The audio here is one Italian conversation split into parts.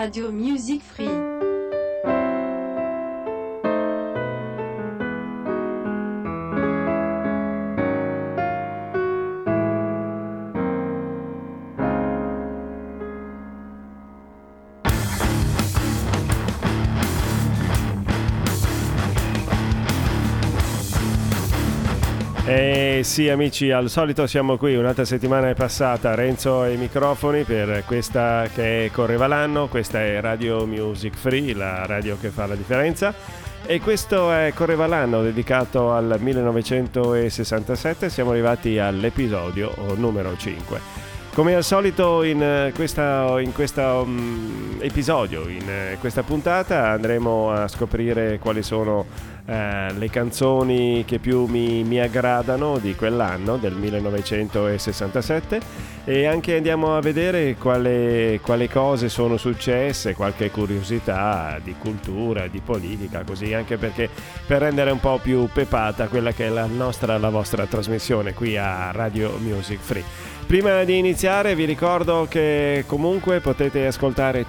Radio Music Free. Eh sì amici, al solito siamo qui, un'altra settimana è passata, Renzo ai microfoni per questa che correva l'anno, questa è Radio Music Free, la radio che fa la differenza. E questo è Correva l'anno dedicato al 1967, siamo arrivati all'episodio numero 5. Come al solito in questo in questa, um, episodio, in uh, questa puntata andremo a scoprire quali sono uh, le canzoni che più mi, mi, aggradano di quell'anno, del 1967 e anche andiamo a vedere quale, quali cose sono successe, qualche curiosità di cultura, di politica, così anche perché per rendere un po' più pepata quella che è la nostra, la vostra trasmissione qui a Radio Music Free. Prima di iniziare vi ricordo che comunque potete ascoltare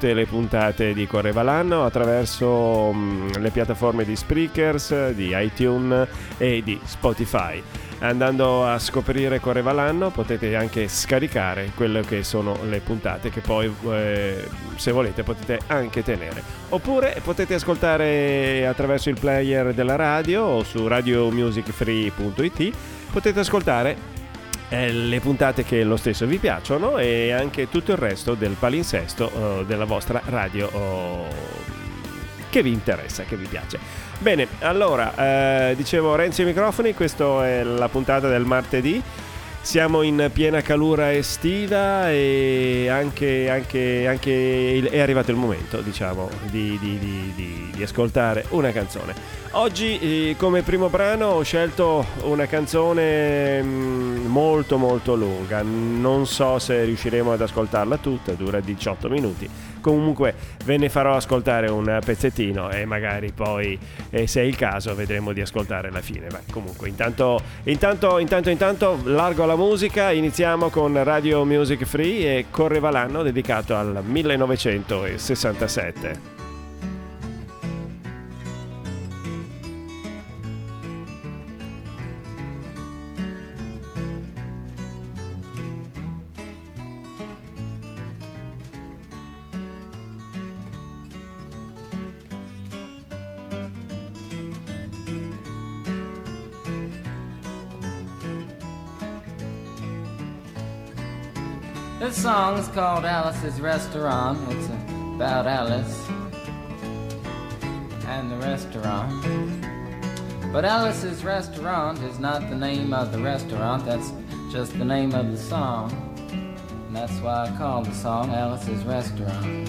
tutte le puntate di Correva l'anno attraverso mh, le piattaforme di Spreakers, di iTunes e di Spotify. Andando a scoprire Correva l'anno potete anche scaricare quelle che sono le puntate che poi eh, se volete potete anche tenere. Oppure potete ascoltare attraverso il player della radio o su radiomusicfree.it potete ascoltare eh, le puntate che lo stesso vi piacciono e anche tutto il resto del palinsesto uh, della vostra radio uh, che vi interessa, che vi piace. Bene, allora, eh, dicevo Renzi ai microfoni, questa è la puntata del martedì. Siamo in piena calura estiva e anche, anche, anche il, è arrivato il momento, diciamo, di, di, di, di ascoltare una canzone. Oggi eh, come primo brano ho scelto una canzone mm, molto molto lunga, non so se riusciremo ad ascoltarla tutta, dura 18 minuti Comunque ve ne farò ascoltare un pezzettino e magari poi, eh, se è il caso, vedremo di ascoltare la fine. Beh, comunque, intanto, intanto, intanto, intanto, largo la musica. Iniziamo con Radio Music Free e correva l'anno dedicato al 1967. Called Alice's Restaurant. It's about Alice and the restaurant. But Alice's Restaurant is not the name of the restaurant, that's just the name of the song. And that's why I call the song Alice's Restaurant.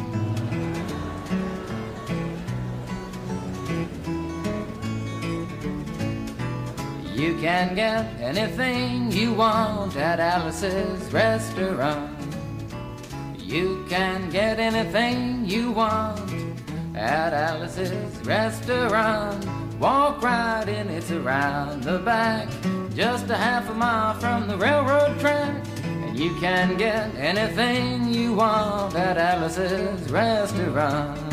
You can get anything you want at Alice's restaurant. You can get anything you want at Alice's restaurant. Walk right in, it's around the back, just a half a mile from the railroad track. And you can get anything you want at Alice's restaurant.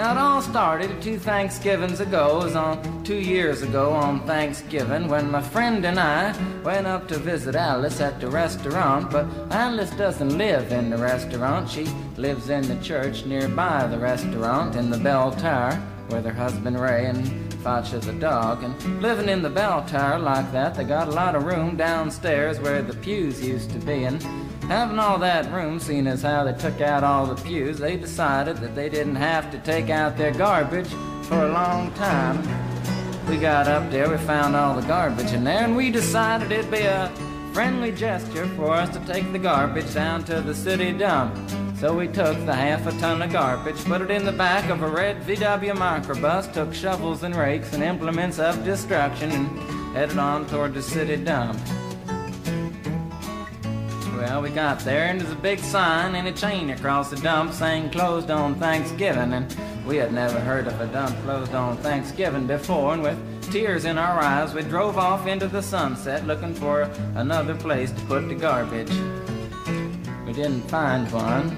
Now it all started two Thanksgivings ago. It was on two years ago on Thanksgiving when my friend and I went up to visit Alice at the restaurant. But Alice doesn't live in the restaurant. She lives in the church nearby the restaurant in the bell tower with her husband Ray and Facha the dog. And living in the bell tower like that, they got a lot of room downstairs where the pews used to be. And Having all that room, seeing as how they took out all the pews, they decided that they didn't have to take out their garbage for a long time. We got up there, we found all the garbage in there, and we decided it'd be a friendly gesture for us to take the garbage down to the city dump. So we took the half a ton of garbage, put it in the back of a red VW microbus, took shovels and rakes and implements of destruction, and headed on toward the city dump. Well, we got there, and there's a big sign and a chain across the dump saying closed on Thanksgiving. And we had never heard of a dump closed on Thanksgiving before, and with tears in our eyes, we drove off into the sunset looking for another place to put the garbage. We didn't find one.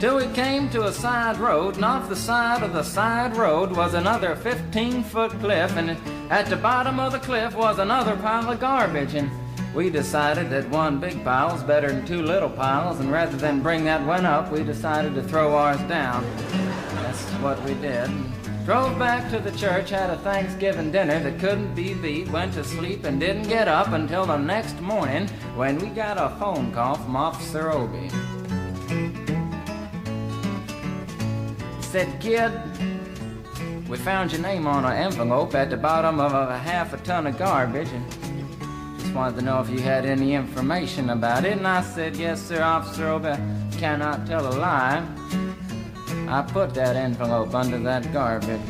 till we came to a side road, and off the side of the side road was another 15 foot cliff, and at the bottom of the cliff was another pile of garbage. And we decided that one big pile was better than two little piles, and rather than bring that one up, we decided to throw ours down. That's what we did. Drove back to the church, had a Thanksgiving dinner that couldn't be beat, went to sleep and didn't get up until the next morning when we got a phone call from Officer Obie. said, Kid, we found your name on an envelope at the bottom of a half a ton of garbage and wanted to know if you had any information about it. And I said, Yes, sir, Officer Obie, cannot tell a lie. I put that envelope under that garbage.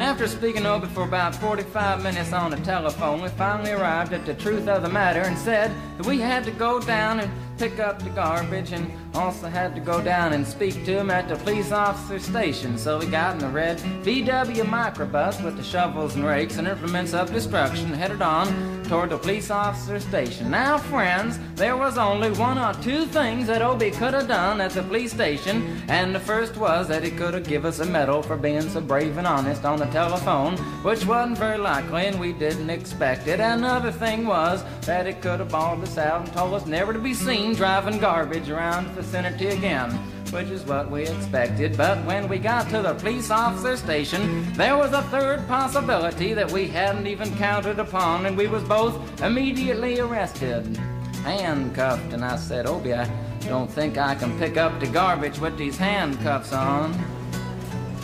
After speaking over for about 45 minutes on the telephone, we finally arrived at the truth of the matter and said that we had to go down and pick up the garbage and also had to go down and speak to him at the police officer station. So we got in the red VW microbus with the shovels and rakes and implements of destruction headed on toward the police officer station. Now, friends, there was only one or two things that Obie could have done at the police station, and the first was that he could have given us a medal for being so brave and honest on the telephone, which wasn't very likely and we didn't expect it. Another thing was that he could have bawled us out and told us never to be seen driving garbage around vicinity again, which is what we expected. But when we got to the police officer station, there was a third possibility that we hadn't even counted upon, and we was both immediately arrested, handcuffed. And I said, oh, Obie, I don't think I can pick up the garbage with these handcuffs on.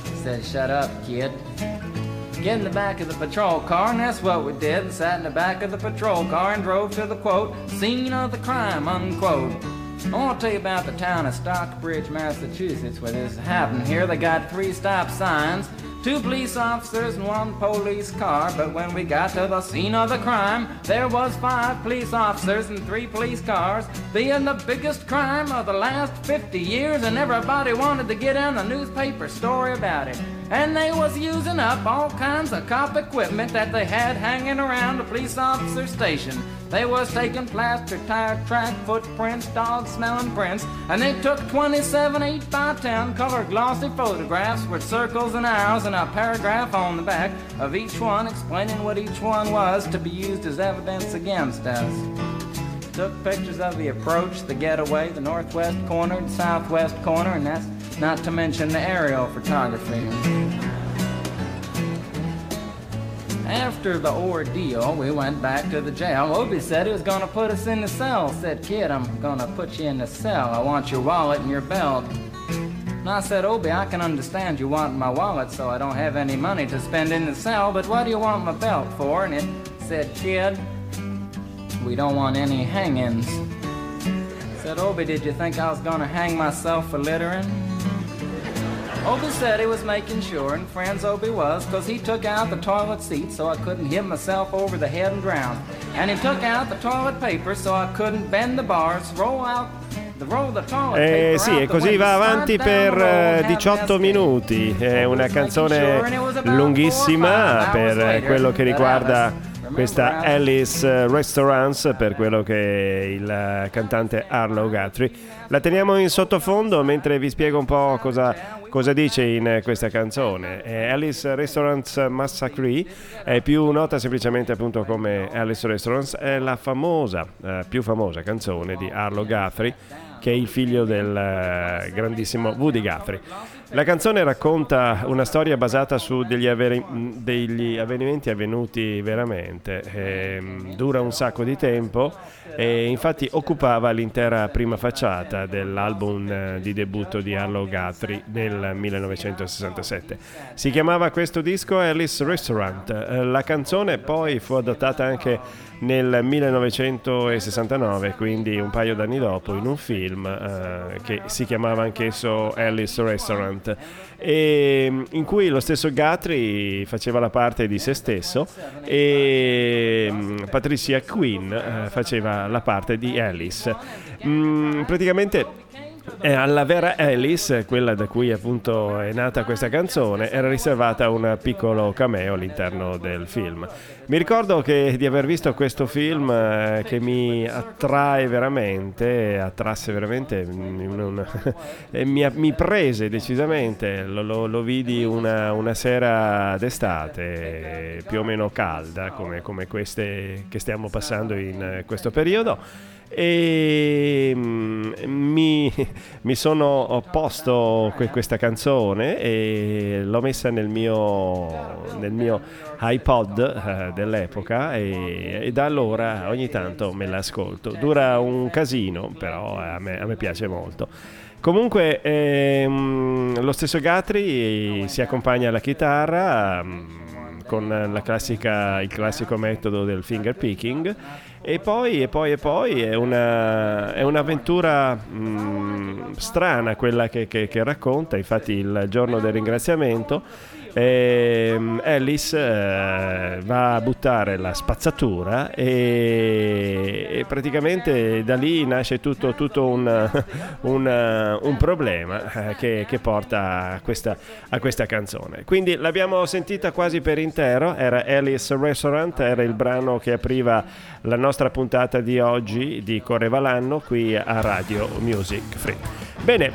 He said, Shut up, kid. Get in the back of the patrol car, and that's what we did. Sat in the back of the patrol car and drove to the quote, scene of the crime, unquote. I want to tell you about the town of Stockbridge, Massachusetts, where this happened. Here they got three stop signs, two police officers and one police car. But when we got to the scene of the crime, there was five police officers and three police cars, being the biggest crime of the last 50 years, and everybody wanted to get in the newspaper story about it. And they was using up all kinds of cop equipment that they had hanging around the police officer station. They was taking plaster, tire track, footprints, dog smelling prints, and they took 27 8 by 10 color glossy photographs with circles and arrows and a paragraph on the back of each one explaining what each one was to be used as evidence against us. Took pictures of the approach, the getaway, the northwest corner, the southwest corner, and that's not to mention the aerial photography. After the ordeal, we went back to the jail. Obie said he was to put us in the cell. Said, kid, I'm to put you in the cell. I want your wallet and your belt. And I said, Obie, I can understand you want my wallet so I don't have any money to spend in the cell, but what do you want my belt for? And it said, kid, we don't want any hangings. Said, Obie, did you think I was to hang myself for littering? Obie said he was making sure, and friends Obie was, because he took out the toilet seat so I couldn't hit myself over the head and drown. And he took out the toilet paper so I couldn't bend the bars, roll out Eh, sì, e così va avanti per 18 minuti. È una canzone lunghissima per quello che riguarda questa Alice Restaurants per quello che è il cantante Arlo Guthrie. La teniamo in sottofondo mentre vi spiego un po' cosa, cosa dice in questa canzone. Alice Restaurants Massacre è più nota semplicemente appunto come Alice Restaurants, è la famosa, eh, più famosa canzone di Arlo Guthrie che è il figlio del eh, grandissimo Woody Guthrie. La canzone racconta una storia basata su degli, averi- degli avvenimenti avvenuti veramente, ehm, dura un sacco di tempo e infatti occupava l'intera prima facciata dell'album eh, di debutto di Arlo Guthrie nel 1967. Si chiamava questo disco Alice Restaurant. Eh, la canzone poi fu adattata anche nel 1969, quindi un paio d'anni dopo, in un film eh, che si chiamava anch'esso Alice Restaurant, e, mm, in cui lo stesso Guthrie faceva la parte di se stesso e mm, Patricia Quinn eh, faceva la parte di Alice. Mm, praticamente alla vera Alice, quella da cui appunto è nata questa canzone, era riservata un piccolo cameo all'interno del film. Mi ricordo che di aver visto questo film eh, che mi attrae veramente, attrasse veramente, un, mi, mi, prese decisamente, lo, lo, lo vidi una, una, sera d'estate più o meno calda come, come queste che stiamo passando in questo periodo e mm, mi, mi, sono posto questa canzone e l'ho messa nel mio, nel mio iPod eh, dell'epoca e, e, da allora ogni tanto me l'ascolto. Dura un casino, però a me, a me piace molto. Comunque ehm, lo stesso Gatri si accompagna alla chitarra mm, con classica, il classico metodo del finger picking. E poi, e poi, e poi è, una, è un'avventura mh, mm, strana quella che, che, che racconta, infatti il giorno del ringraziamento e ehm, Alice eh, va a buttare la spazzatura e, e praticamente da lì nasce tutto, tutto un, un, un, problema eh, che, che, porta a questa, a questa, canzone. Quindi l'abbiamo sentita quasi per intero, era Alice Restaurant, era il brano che apriva la nostra puntata di oggi di Correva l'anno qui a Radio Music Free. Bene,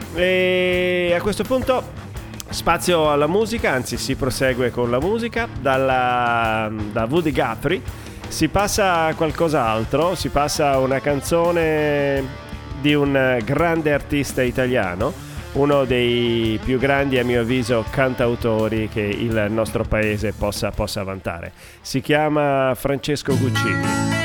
a questo punto Spazio alla musica, anzi si prosegue con la musica, dalla, da Woody Guthrie si passa a qualcos'altro, si passa a una canzone di un grande artista italiano, uno dei più grandi a mio avviso cantautori che il nostro paese possa, possa vantare. Si chiama Francesco Guccini.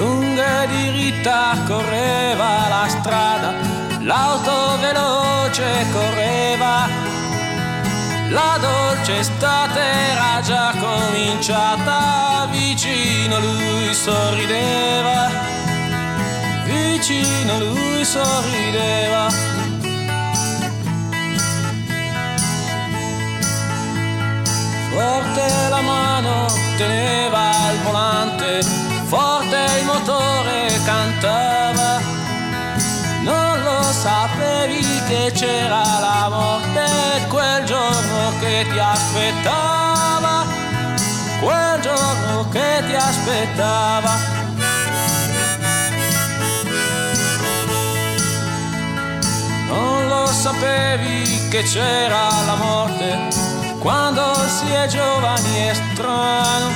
Lunga e diritta correva la strada, l'auto veloce correva, la dolce estate era già cominciata, vicino lui sorrideva, vicino lui sorrideva. Forte la mano teneva il volante forte il motore cantava, non lo sapevi che c'era la morte quel giorno che ti aspettava, quel giorno che ti aspettava. Non lo sapevi che c'era la morte quando si è giovani e strano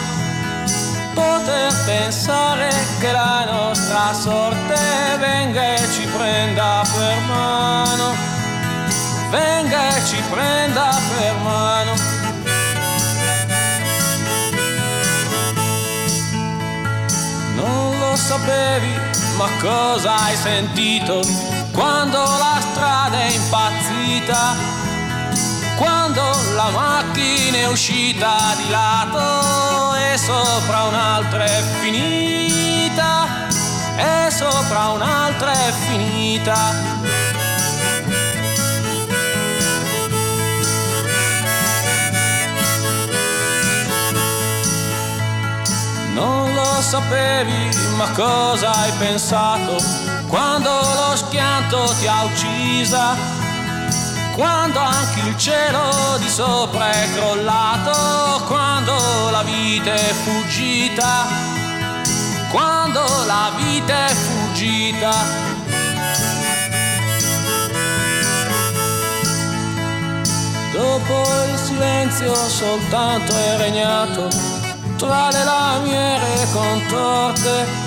prenda per mano. Non lo sapevi, ma cosa hai sentito quando la strada è impazzita? quando la macchina è uscita di lato e sopra un'altra è finita, e sopra un'altra è finita. Non lo sapevi, ma cosa hai pensato quando lo schianto ti ha uccisa? quando anche il cielo di sopra è crollato, quando la vita è fuggita, quando la vita è fuggita. Dopo il silenzio soltanto è regnato tra le lamiere contorte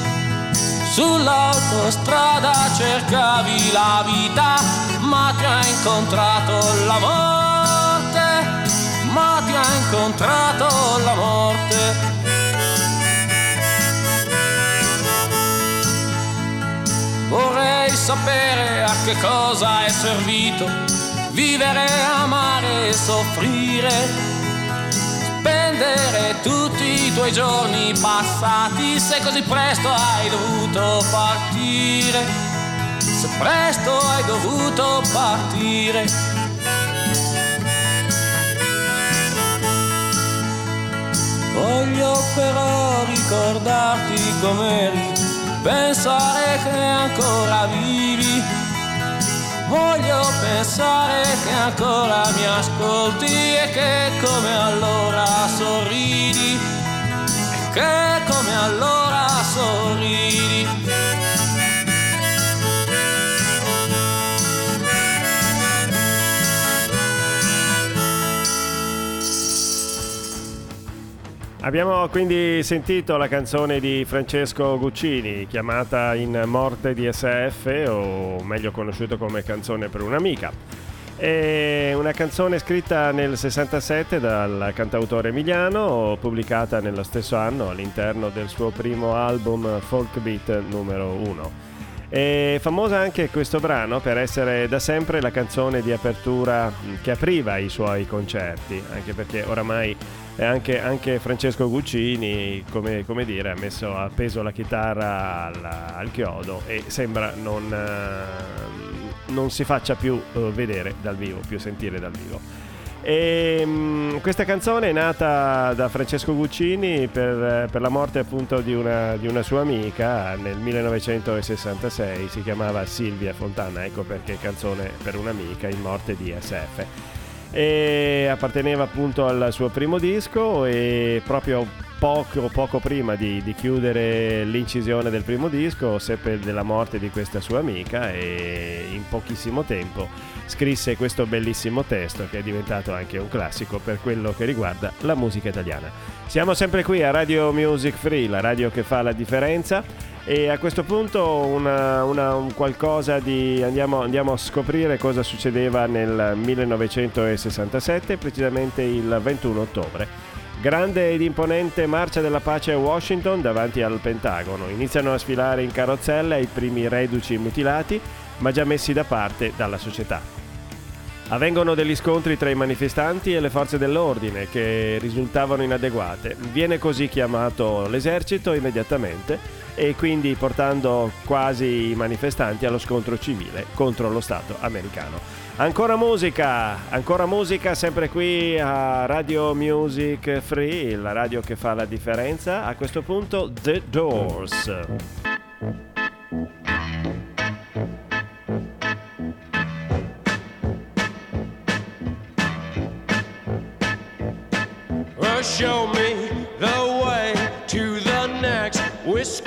Sull'autostrada cercavi la vita, ma ti ha incontrato la morte, ma ti ha incontrato la morte. Vorrei sapere a che cosa è servito vivere, amare e soffrire spendere tutti i tuoi giorni passati se così presto hai dovuto partire, se presto hai dovuto partire. Voglio però ricordarti com'eri, pensare che ancora vivi. Voglio pensare che ancora mi ascolti e che come allora sorridi, e che come allora sorridi. Abbiamo quindi sentito la canzone di Francesco Guccini chiamata In Morte di SF o meglio conosciuto come Canzone per un'amica. È una canzone scritta nel 67 dal cantautore emiliano, pubblicata nello stesso anno all'interno del suo primo album Folk Beat numero 1. È famosa anche questo brano per essere da sempre la canzone di apertura che apriva i suoi concerti, anche perché oramai anche, anche, Francesco Guccini, come, come, dire, ha messo appeso la chitarra al, al chiodo e sembra non, eh, non, si faccia più eh, vedere dal vivo, più sentire dal vivo. E, mh, mm, questa canzone è nata da Francesco Guccini per, per la morte appunto di una, di una, sua amica nel 1966, si chiamava Silvia Fontana, ecco perché canzone per un'amica in morte di SF e apparteneva appunto al suo primo disco e proprio poco, poco prima di, di, chiudere l'incisione del primo disco seppe della morte di questa sua amica e in pochissimo tempo scrisse questo bellissimo testo che è diventato anche un classico per quello che riguarda la musica italiana. Siamo sempre qui a Radio Music Free, la radio che fa la differenza e a questo punto una, una, un qualcosa di andiamo, andiamo, a scoprire cosa succedeva nel 1967, precisamente il 21 ottobre. Grande ed imponente marcia della pace a Washington davanti al Pentagono. Iniziano a sfilare in carrozzella i primi reduci mutilati, ma già messi da parte dalla società. Avvengono degli scontri tra i manifestanti e le forze dell'ordine che risultavano inadeguate. Viene così chiamato l'esercito immediatamente e quindi portando quasi i manifestanti allo scontro civile contro lo Stato americano. Ancora musica, ancora musica sempre qui a Radio Music Free, la radio che fa la differenza. A questo punto The Doors. show me the way to the next whiskey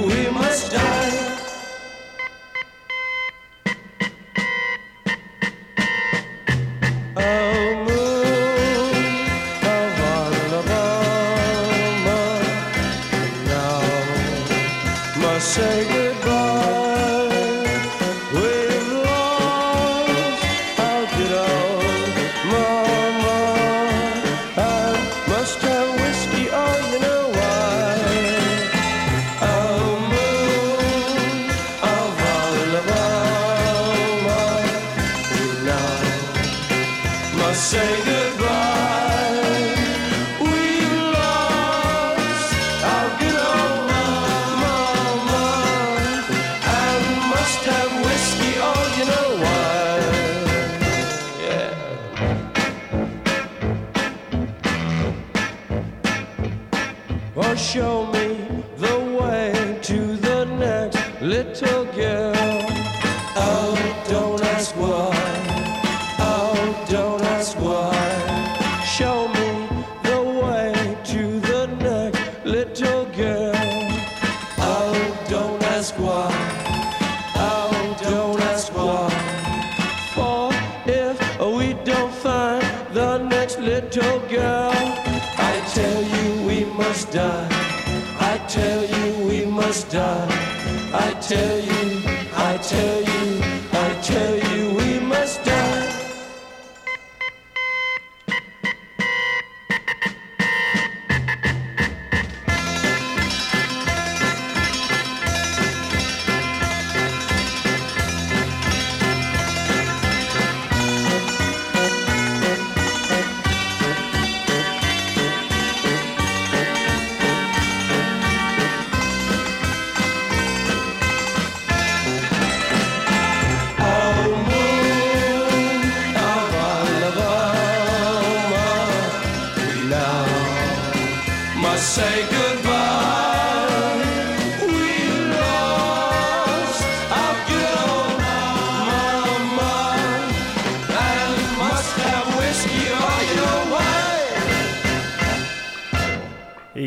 say goodbye.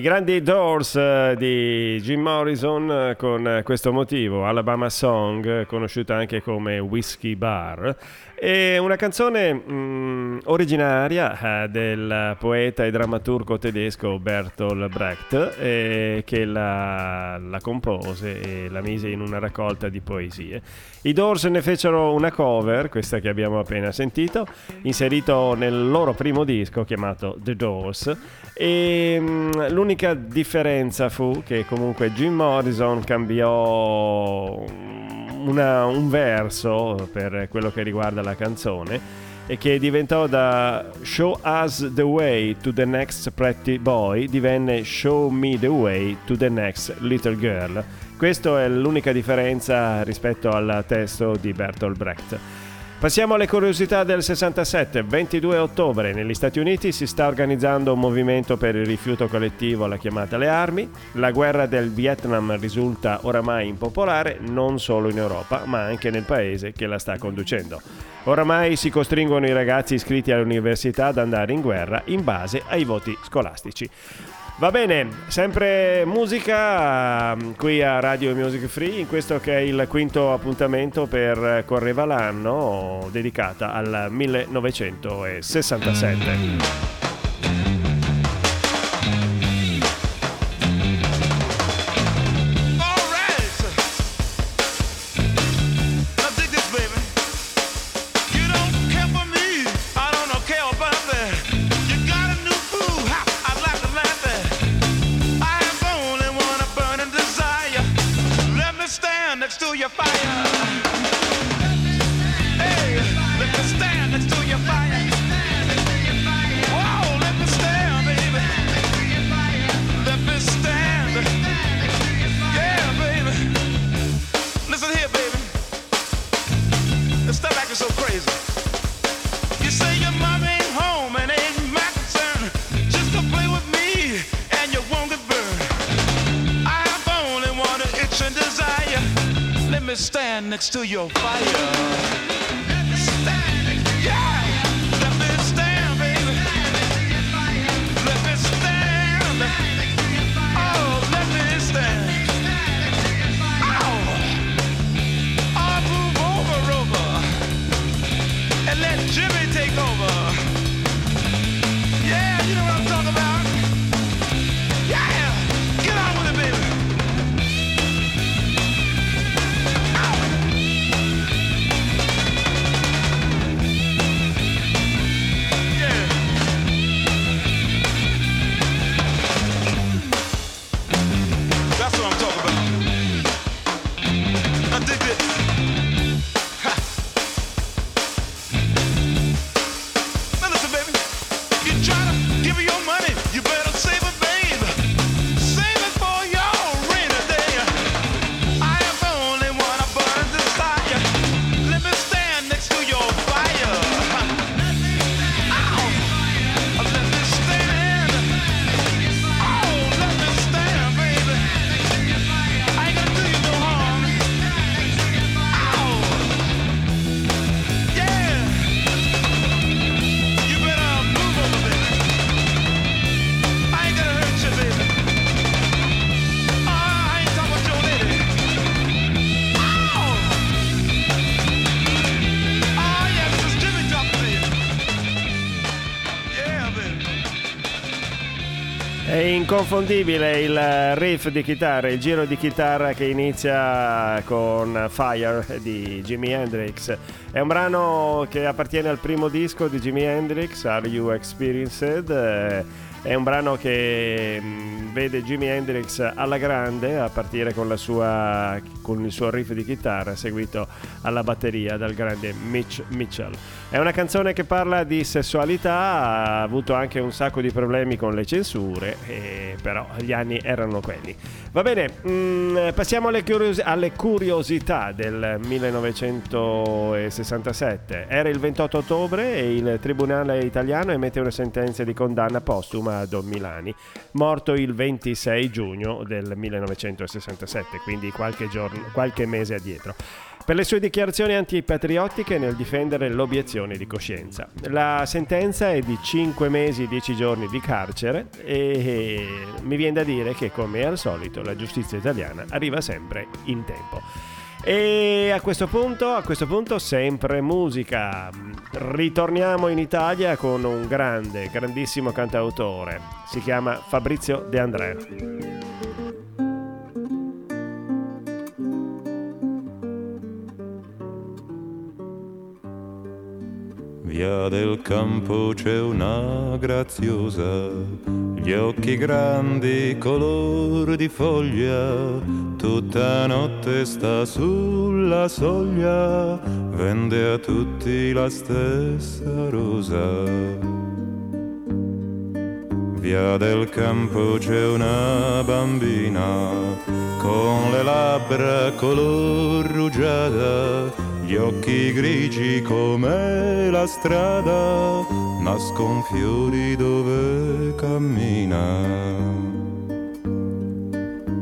Grandi Doors eh, di Jim Morrison eh, con eh, questo motivo, Alabama Song, conosciuta anche come Whiskey Bar, è una canzone mh, originaria eh, del poeta e drammaturgo tedesco Bertolt Brecht eh, che la, la compose e la mise in una raccolta di poesie. I Doors ne fecero una cover, questa che abbiamo appena sentito, inserito nel loro primo disco chiamato The Doors e mh, l'unica differenza fu che comunque Jim Morrison cambiò una- un verso per quello che riguarda la canzone e che diventò da Show Us the Way to the Next Pretty Boy divenne Show Me the Way to the Next Little Girl. Questa è l'unica differenza rispetto al testo di Bertolt Brecht. Passiamo alle curiosità del 67. 22 ottobre negli Stati Uniti si sta organizzando un movimento per il rifiuto collettivo alla chiamata alle armi. La guerra del Vietnam risulta oramai impopolare non solo in Europa, ma anche nel paese che la sta conducendo. Oramai si costringono i ragazzi iscritti all'università ad andare in guerra in base ai voti scolastici. Va bene, sempre musica ehm, qui a Radio Music Free, in questo che è il quinto appuntamento per Correva l'anno dedicata al 1967. Inconfondibile il riff di chitarra, il giro di chitarra che inizia con Fire di Jimi Hendrix. È un brano che appartiene al primo disco di Jimi Hendrix, Are You Experienced? Eh, È un brano che mh, vede Jimi Hendrix alla grande a partire con, sua, con il suo riff di chitarra seguito alla batteria dal grande Mitch Mitchell. È una canzone che parla di sessualità, ha avuto anche un sacco di problemi con le censure, e però gli anni erano quelli. Va bene, mh, passiamo alle, curiosi- alle curiosità del 1967. Era il 28 ottobre e il tribunale italiano emette una sentenza di condanna postuma a Don Milani, morto il 26 giugno del 1967, quindi qualche, giorno, qualche mese addietro per le sue dichiarazioni antipatriottiche nel difendere l'obiezione di coscienza. La sentenza è di 5 mesi e 10 giorni di carcere e mi viene da dire che come al solito la giustizia italiana arriva sempre in tempo. E a questo punto, a questo punto sempre musica. Ritorniamo in Italia con un grande, grandissimo cantautore. Si chiama Fabrizio De André. Del campo c'è una graziosa, gli occhi grandi, color di foglia, tutta notte sta sulla soglia, vende a tutti la stessa rosa. Via del campo c'è una bambina con le labbra color rugiada gli occhi grigi come la strada, nascon fiori dove cammina.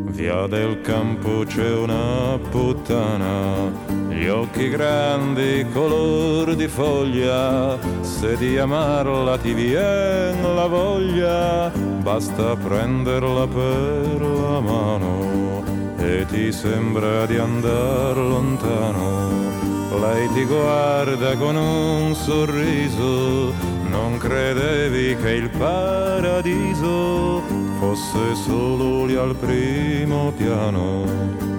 Via del campo c'è una puttana, gli occhi grandi color di foglia, se di amarla ti vien la voglia, basta prenderla per la mano e ti sembra di andar lontano lei ti guarda con un sorriso, non credevi che il paradiso fosse solo lì al primo piano.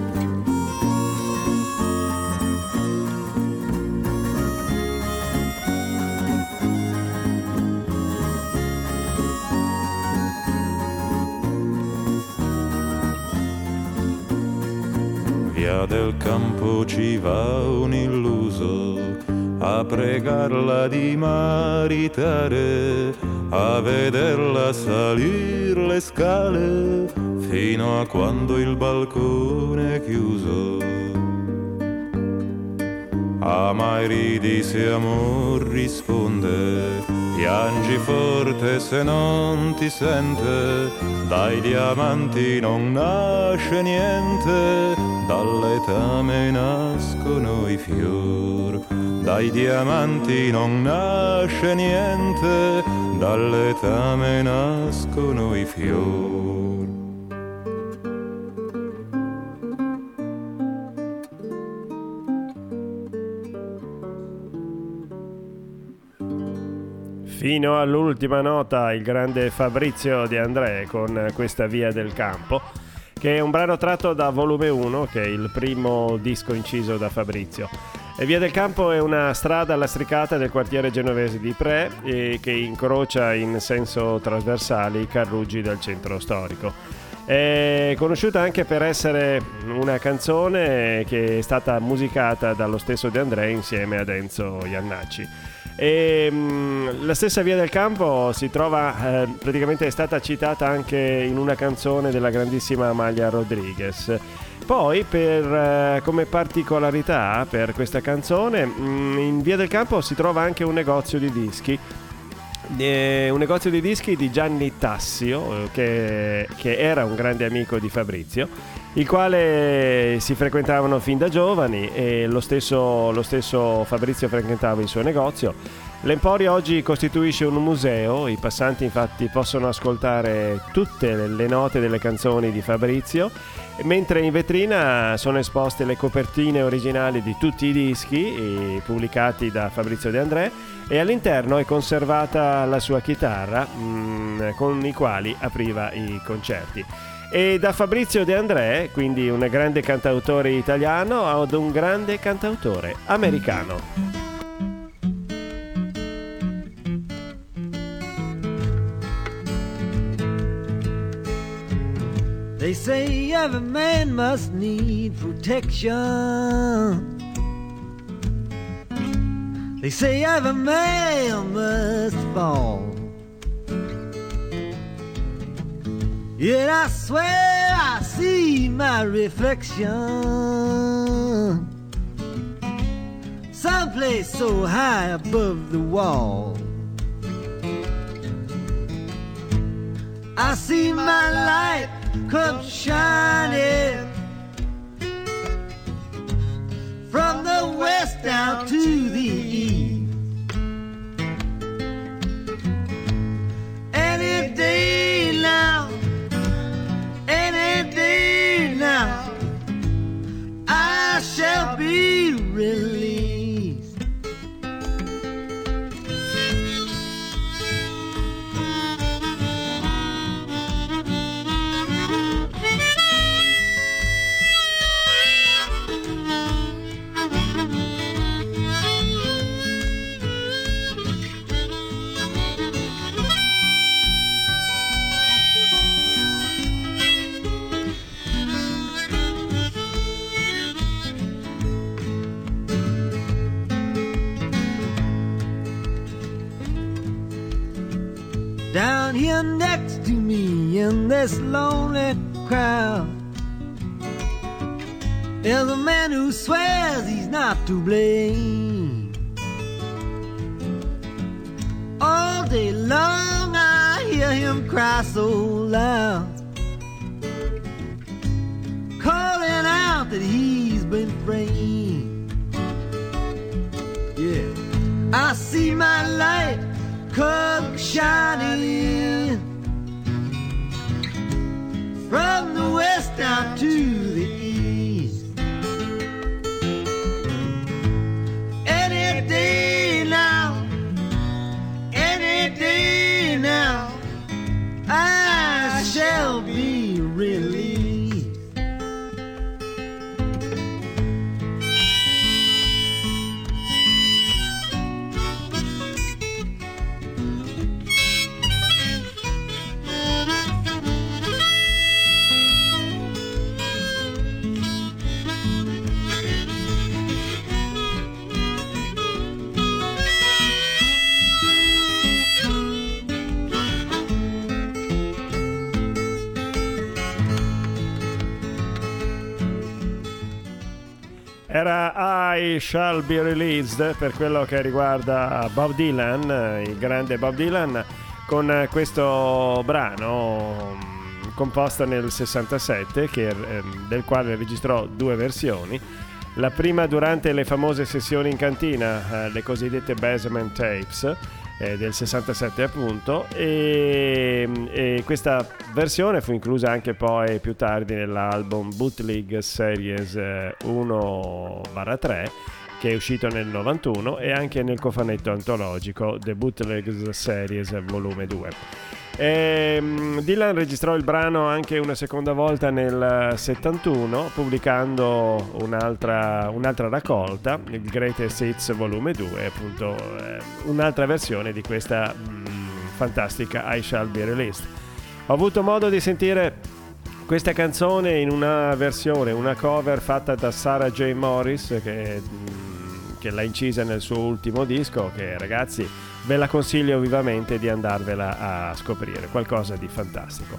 Del campo ci va un illuso a pregarla di maritare, a vederla salire le scale fino a quando il balcone è chiuso. A mai ridi se amor risponde, piangi forte se non ti sente, dai diamanti non nasce niente dall'etame nascono i fior, dai diamanti non nasce niente, dall'etame nascono i fior. Fino all'ultima nota il grande Fabrizio De André con questa via del campo che è un brano tratto da Volume 1, che è il primo disco inciso da Fabrizio. E Via del Campo è una strada lastricata del quartiere genovese di Pre che incrocia in senso trasversale i carruggi del centro storico. È conosciuta anche per essere una canzone che è stata musicata dallo stesso De André insieme ad Enzo Iannacci. E, mh, mm, la stessa via del campo si trova, eh, praticamente è stata citata anche in una canzone della grandissima Amalia Rodriguez. Poi, per, eh, come particolarità per questa canzone, mh, mm, in via del campo si trova anche un negozio di dischi. Un negozio di dischi di Gianni Tassio, eh, che, che era un grande amico di Fabrizio il quale si frequentavano fin da giovani e lo stesso, lo stesso Fabrizio frequentava il suo negozio. L'Emporio oggi costituisce un museo, i passanti infatti possono ascoltare tutte le note delle canzoni di Fabrizio, mentre in vetrina sono esposte le copertine originali di tutti i dischi pubblicati da Fabrizio De André e all'interno è conservata la sua chitarra mm, con i quali apriva i concerti. E da Fabrizio De André, quindi un grande cantautore italiano, ad un grande cantautore americano. They say every man must need protection. They say every man must fall. Yet I swear I see my reflection someplace so high above the wall. I see my light come shining from the west down to the east. Any day be in this lonely crowd. There's a man who swears he's not to blame. All day long I hear him cry so loud. Calling out that he's been framed. Yeah. I see my light come shining from the west down to the east. Any day Era I Shall Be Released per quello che riguarda Bob Dylan, il grande Bob Dylan, con questo brano mm, composto nel 67, che, ehm, del quale registrò due versioni. La prima durante le famose sessioni in cantina, eh, le cosiddette basement tapes, eh, del 67 appunto e, e questa versione fu inclusa anche poi più tardi nell'album Bootleg Series eh, 1-3 che è uscito nel 91 e anche nel cofanetto antologico The Bootleg Series volume 2 Ehm, Dylan registrò il brano anche una seconda volta nel 71 pubblicando un'altra, un'altra raccolta, il Greatest Hits Volume 2, appunto eh, un'altra versione di questa mm, fantastica I Shall Be Released. Ho avuto modo di sentire questa canzone in una versione, una cover fatta da Sarah J. Morris che, mm, che l'ha incisa nel suo ultimo disco, che ragazzi ve la consiglio vivamente di andarvela a scoprire, qualcosa di fantastico.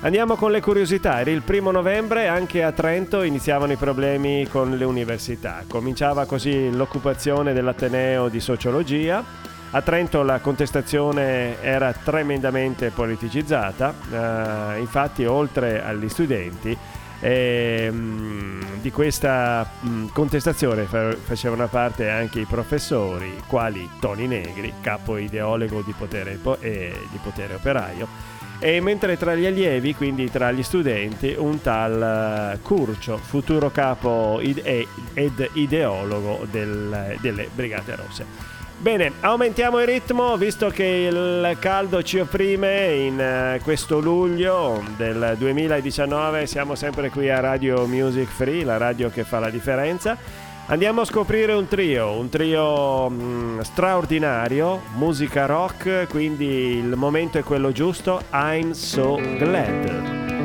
Andiamo con le curiosità. Era il primo novembre, anche a Trento iniziavano i problemi con le università. Cominciava così l'occupazione dell'Ateneo di Sociologia. A Trento la contestazione era tremendamente politicizzata, eh, infatti oltre agli studenti e, mh, di questa mh, contestazione fa- facevano parte anche i professori, quali Toni Negri, capo ideologo di potere, po- e di potere operaio, e mentre tra gli allievi, quindi tra gli studenti, un tal eh, Curcio, futuro capo ed ideologo del- delle Brigate Rosse. Bene, aumentiamo il ritmo visto che il caldo ci opprime in eh, questo luglio del 2019. Siamo sempre qui a Radio Music Free, la radio che fa la differenza. Andiamo a scoprire un trio, un trio mh, straordinario, musica rock, quindi il momento è quello giusto. I'm so glad.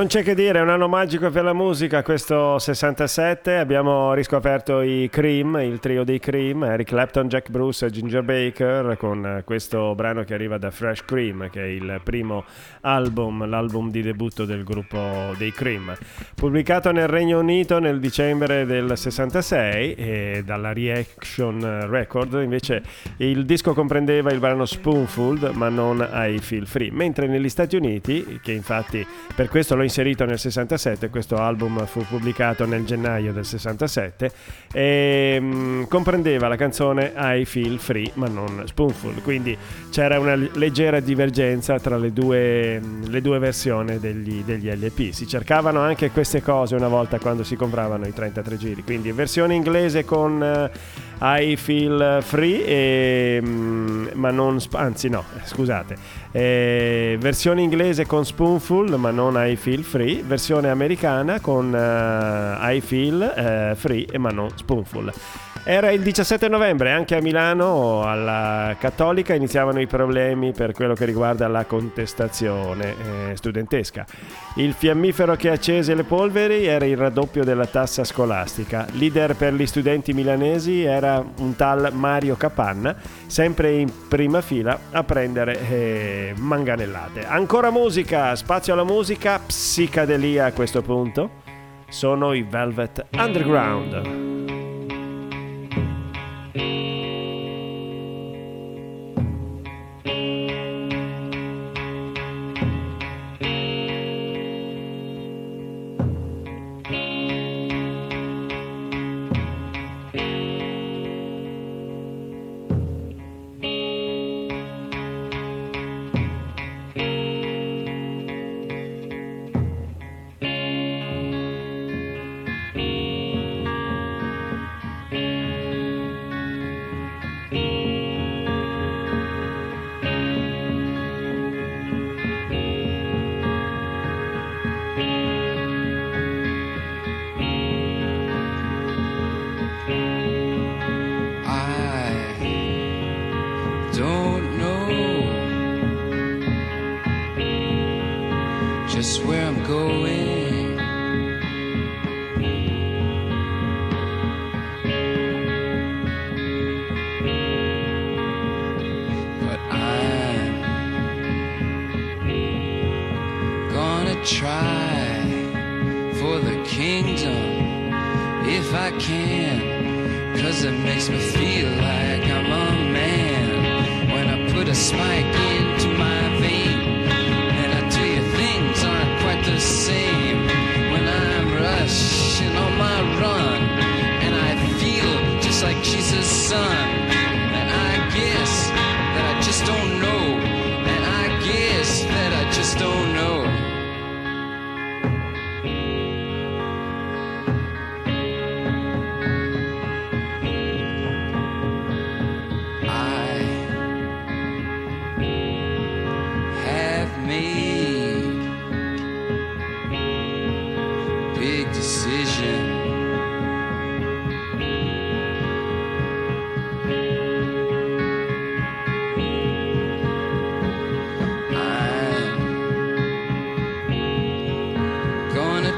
Non c'è che dire, è un anno magico per la musica questo 67, abbiamo riscoperto i Cream, il trio dei Cream, Eric Clapton, Jack Bruce e Ginger Baker con questo brano che arriva da Fresh Cream che è il primo album, l'album di debutto del gruppo dei Cream. Pubblicato nel Regno Unito nel dicembre del 66 e dalla Reaction Record invece il disco comprendeva il brano Spoonful ma non I Feel Free, mentre negli Stati Uniti, che infatti per questo l'ho inserito nel 67, questo album fu pubblicato nel gennaio del 67 e mm, comprendeva la canzone I Feel Free ma non Spoonful, quindi c'era una leggera divergenza tra le due, le due versioni degli, degli LP. Si cercavano anche queste cose una volta quando si compravano i 33 giri, quindi versione inglese con eh, I Feel Free, e, mm, ma non, anzi no, scusate, eh, versione inglese con Spoonful ma non I Feel Free, versione americana con eh, I Feel eh, Free ma non Spoonful. Era il 17 novembre, anche a Milano, alla Cattolica, iniziavano i problemi per quello che riguarda la contestazione eh, studentesca. Il fiammifero che accese le polveri era il raddoppio della tassa scolastica. Leader per gli studenti milanesi era un tal Mario Capanna, sempre in prima fila a prendere eh, manganellate. Ancora musica, spazio alla musica, psicadelia a questo punto. Sono i Velvet Underground.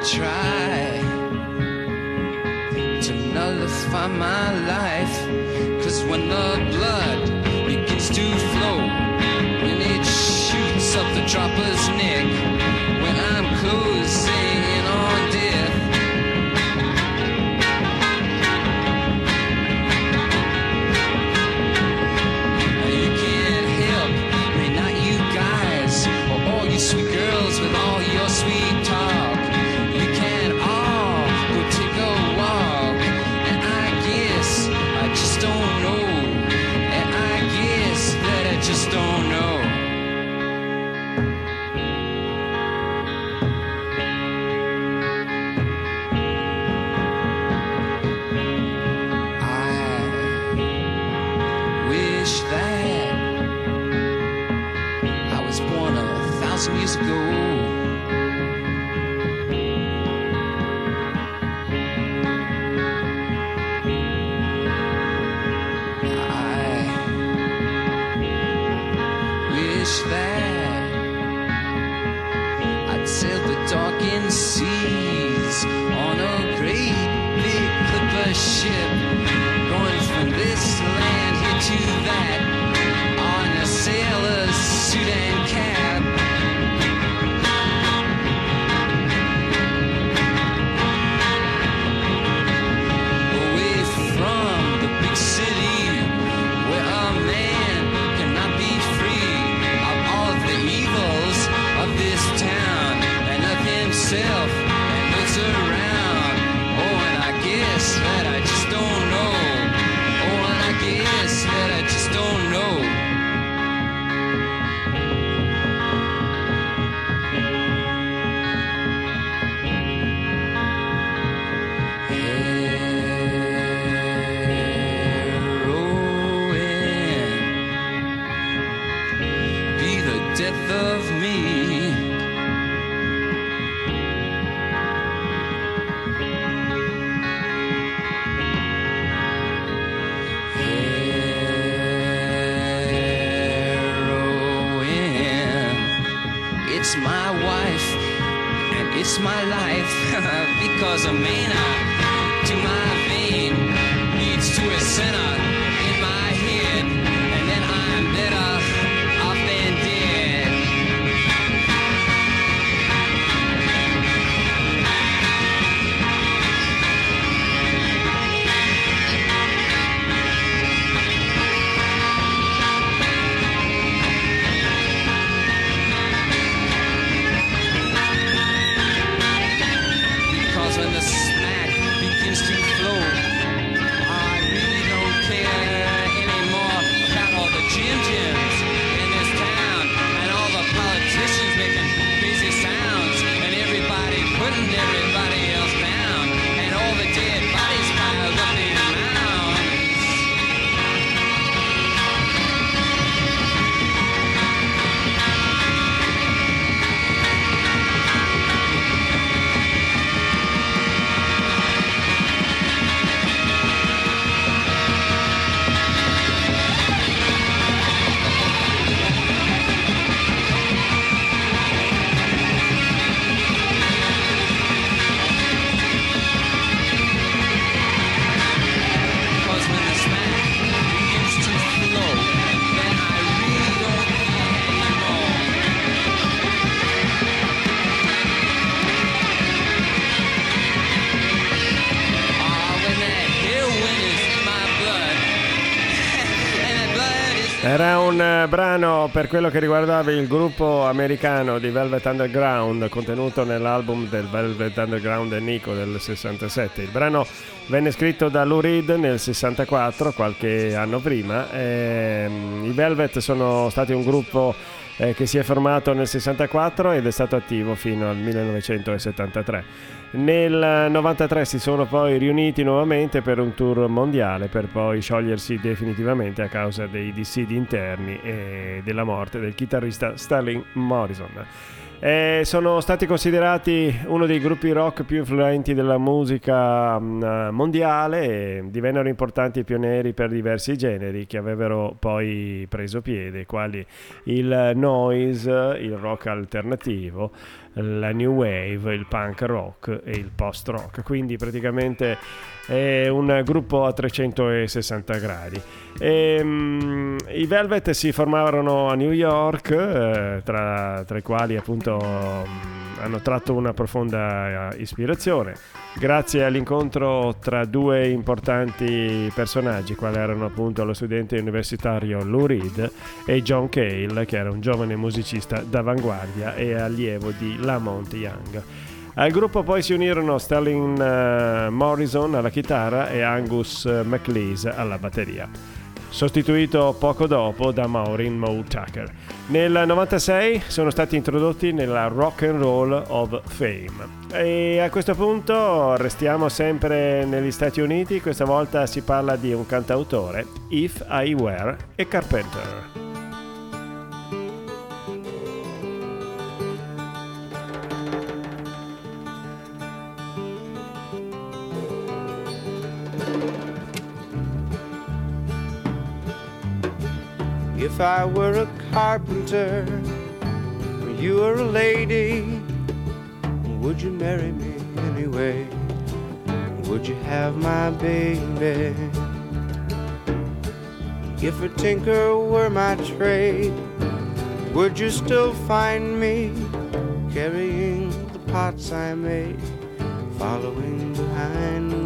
Try to nullify my life. Cause when the blood begins to flow, when it shoots up the dropper's neck, brano per quello che riguardava il gruppo americano di Velvet Underground contenuto nell'album del Velvet Underground e Nico del 67. Il brano venne scritto da Lou Reed nel 64, qualche anno prima. Ehm, I Velvet sono stati un gruppo eh, che si è formato nel 64 ed è stato attivo fino al 1973. Nel 93 si sono poi riuniti nuovamente per un tour mondiale per poi sciogliersi definitivamente a causa dei dissidi interni e della morte del chitarrista Sterling Morrison. Eh, sono stati considerati uno dei gruppi rock più influenti della musica mh, mondiale e divennero importanti pionieri per diversi generi che avevano poi preso piede, quali il noise, il rock alternativo, la new wave, il punk rock e il post rock. Quindi praticamente è un gruppo a 360 gradi. Ehm, I Velvet si formarono a New York, eh, tra, tra i quali appunto mh, hanno tratto una profonda eh, ispirazione. Grazie all'incontro tra due importanti personaggi, quali erano appunto lo studente universitario Lou Reed e John Cale, che era un giovane musicista d'avanguardia e allievo di Lamont Young. Al gruppo poi si unirono Sterling eh, Morrison alla chitarra e Angus eh, MacLeese alla batteria sostituito poco dopo da Maureen Moe Tucker. Nel 96 sono stati introdotti nella Rock and Roll of Fame. E a questo punto restiamo sempre negli Stati Uniti, questa volta si parla di un cantautore, If I Were a Carpenter. I were a carpenter, you were a lady, would you marry me anyway? Would you have my baby? If a tinker were my trade, would you still find me carrying the pots I made, following behind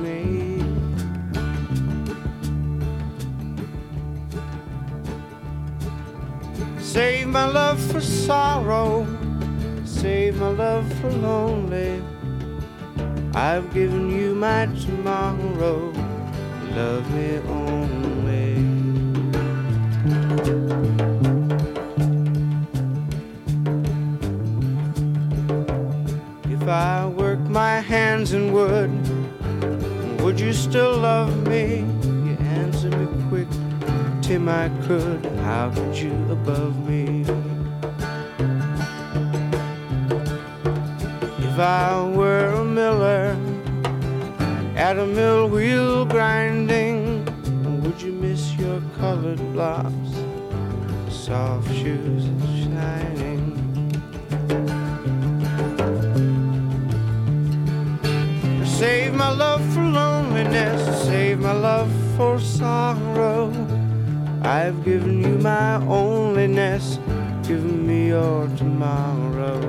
Save my love for sorrow, save my love for lonely. I've given you my tomorrow, love me only. If I work my hands in wood, would you still love me? Tim, I could. How could you above me? If I were a miller at a mill wheel grinding, would you miss your colored blocks, soft shoes shining? Save my love for loneliness, save my love for sorrow. I've given you my onlyness, given me your tomorrow.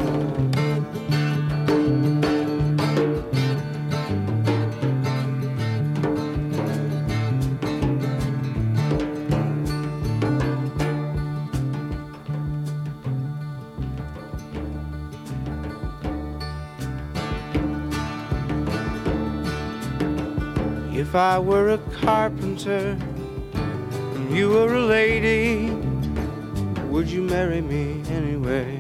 If I were a carpenter you were a lady, would you marry me anyway?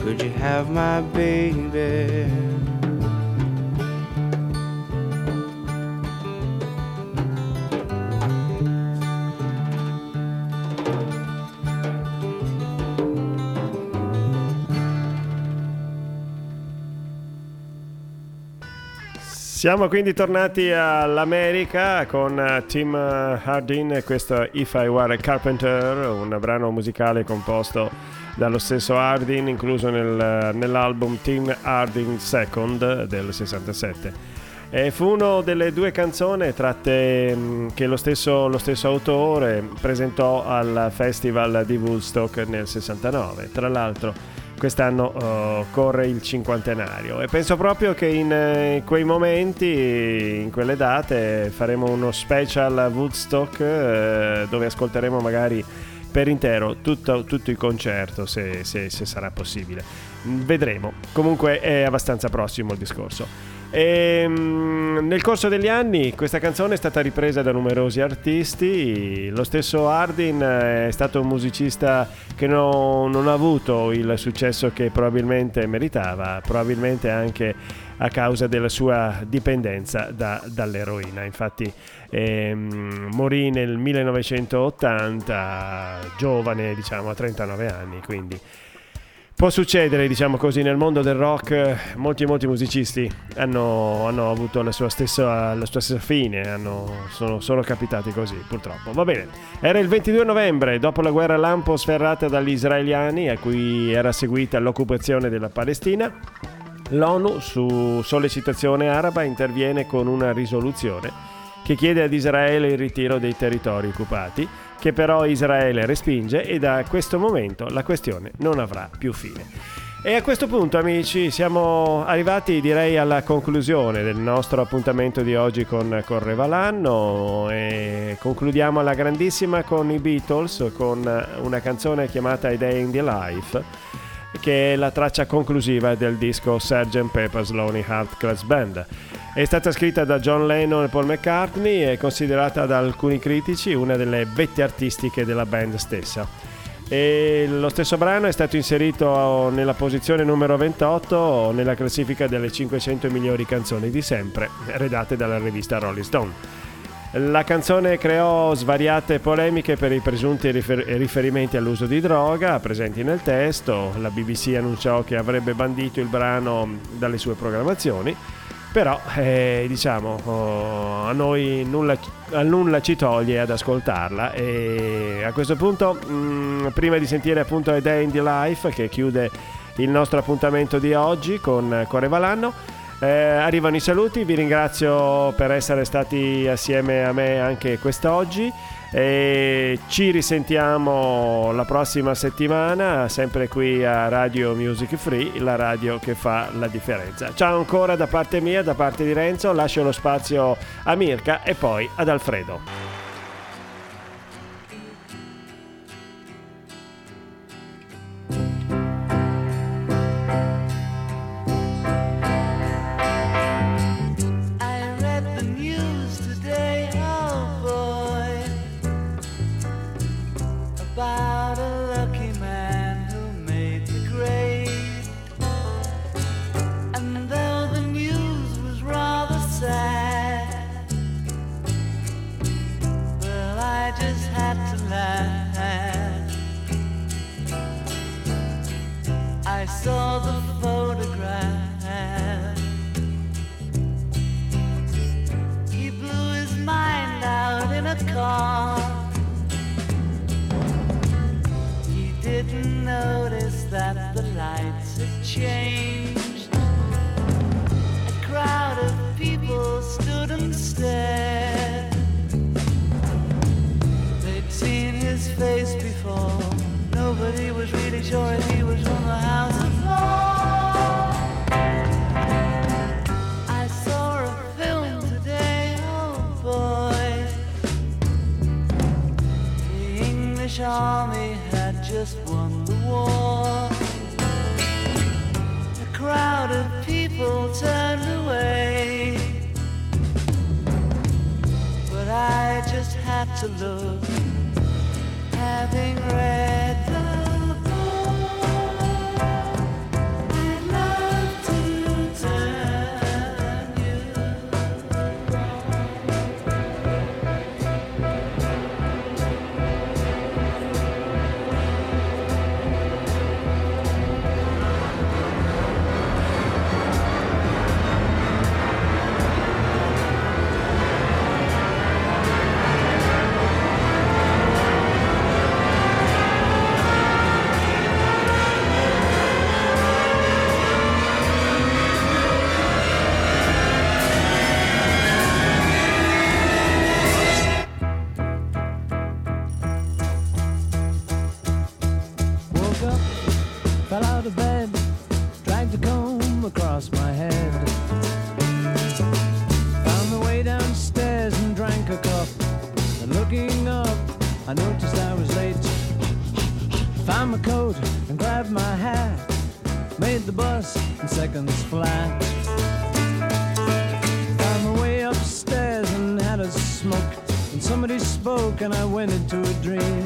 Could you have my baby? Siamo quindi tornati all'America con eh, Tim Hardin e questo If I Were a Carpenter, un brano musicale composto dallo stesso Hardin, incluso nel- nell'album Tim Hardin Second del 67. E fu una delle due canzoni tratte mh, che lo stesso, lo stesso autore presentò al Festival di Woodstock nel 69. Tra l'altro quest'anno eh, corre il cinquantenario e penso proprio che in eh, quei momenti, in quelle date, faremo uno special Woodstock eh, dove ascolteremo magari per intero tutto, tutto il concerto se, se- se sarà possibile. Vedremo, comunque è abbastanza prossimo il discorso. E, mm, nel corso degli anni questa canzone è stata ripresa da numerosi artisti, lo stesso Hardin è stato un musicista che no- non ha avuto il successo che probabilmente meritava, probabilmente anche a causa della sua dipendenza da- dall'eroina. Infatti ehm, morì nel 1980, giovane diciamo a 39 anni, quindi Può succedere, diciamo così, nel mondo del rock, eh, molti molti musicisti hanno, hanno avuto la sua, stessa, la sua stessa fine, hanno- sono, sono capitati così, purtroppo. Va bene, era il 22 novembre, dopo la guerra lampo sferrata dagli israeliani, a cui era seguita l'occupazione della Palestina, l'ONU, su sollecitazione araba, interviene con una risoluzione che chiede ad Israele il ritiro dei territori occupati, che però Israele respinge e da questo momento la questione non avrà più fine. E a questo punto, amici, siamo arrivati direi alla conclusione del nostro appuntamento di oggi con Correva l'anno e concludiamo alla grandissima con i Beatles con una canzone chiamata A Day in the Life che è la traccia conclusiva del disco Sgt. Pepper's Lonely Heart Club Band. È stata scritta da John Lennon e Paul McCartney e considerata da alcuni critici una delle vette artistiche della band stessa. E lo stesso brano è stato inserito nella posizione numero 28 nella classifica delle 500 migliori canzoni di sempre, redate dalla rivista Rolling Stone. La canzone creò svariate polemiche per i presunti rifer- riferimenti all'uso di droga presenti nel testo. La BBC annunciò che avrebbe bandito il brano dalle sue programmazioni. però eh, diciamo oh, a noi nulla, a nulla ci toglie ad ascoltarla e a questo punto mh, prima di sentire appunto A Day in the Life che chiude il nostro appuntamento di oggi con Correva l'anno eh, arrivano i saluti, vi ringrazio per essere stati assieme a me anche quest'oggi e ci risentiamo la prossima settimana, sempre qui a Radio Music Free, la radio che fa la differenza. Ciao ancora da parte mia, da parte di Renzo, lascio lo spazio a Mirka e poi ad Alfredo. have to look. Having read. and I went into a dream.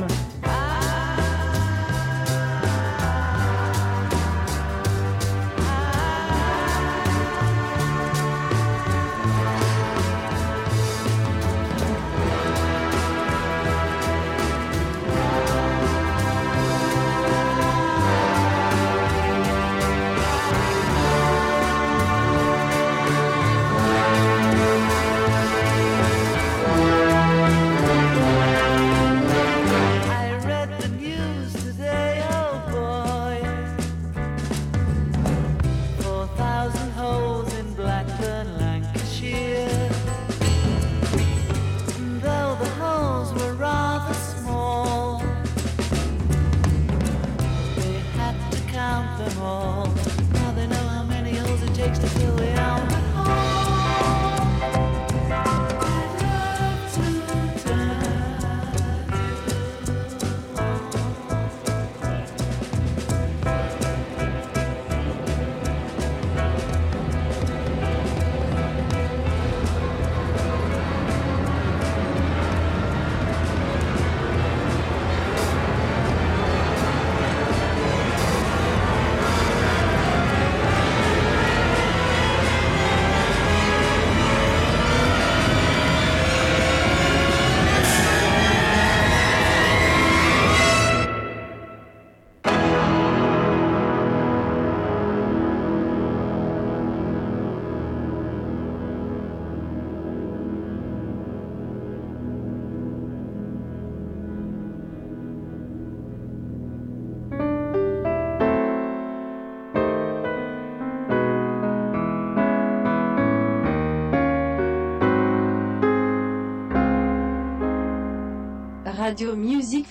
Radio Music.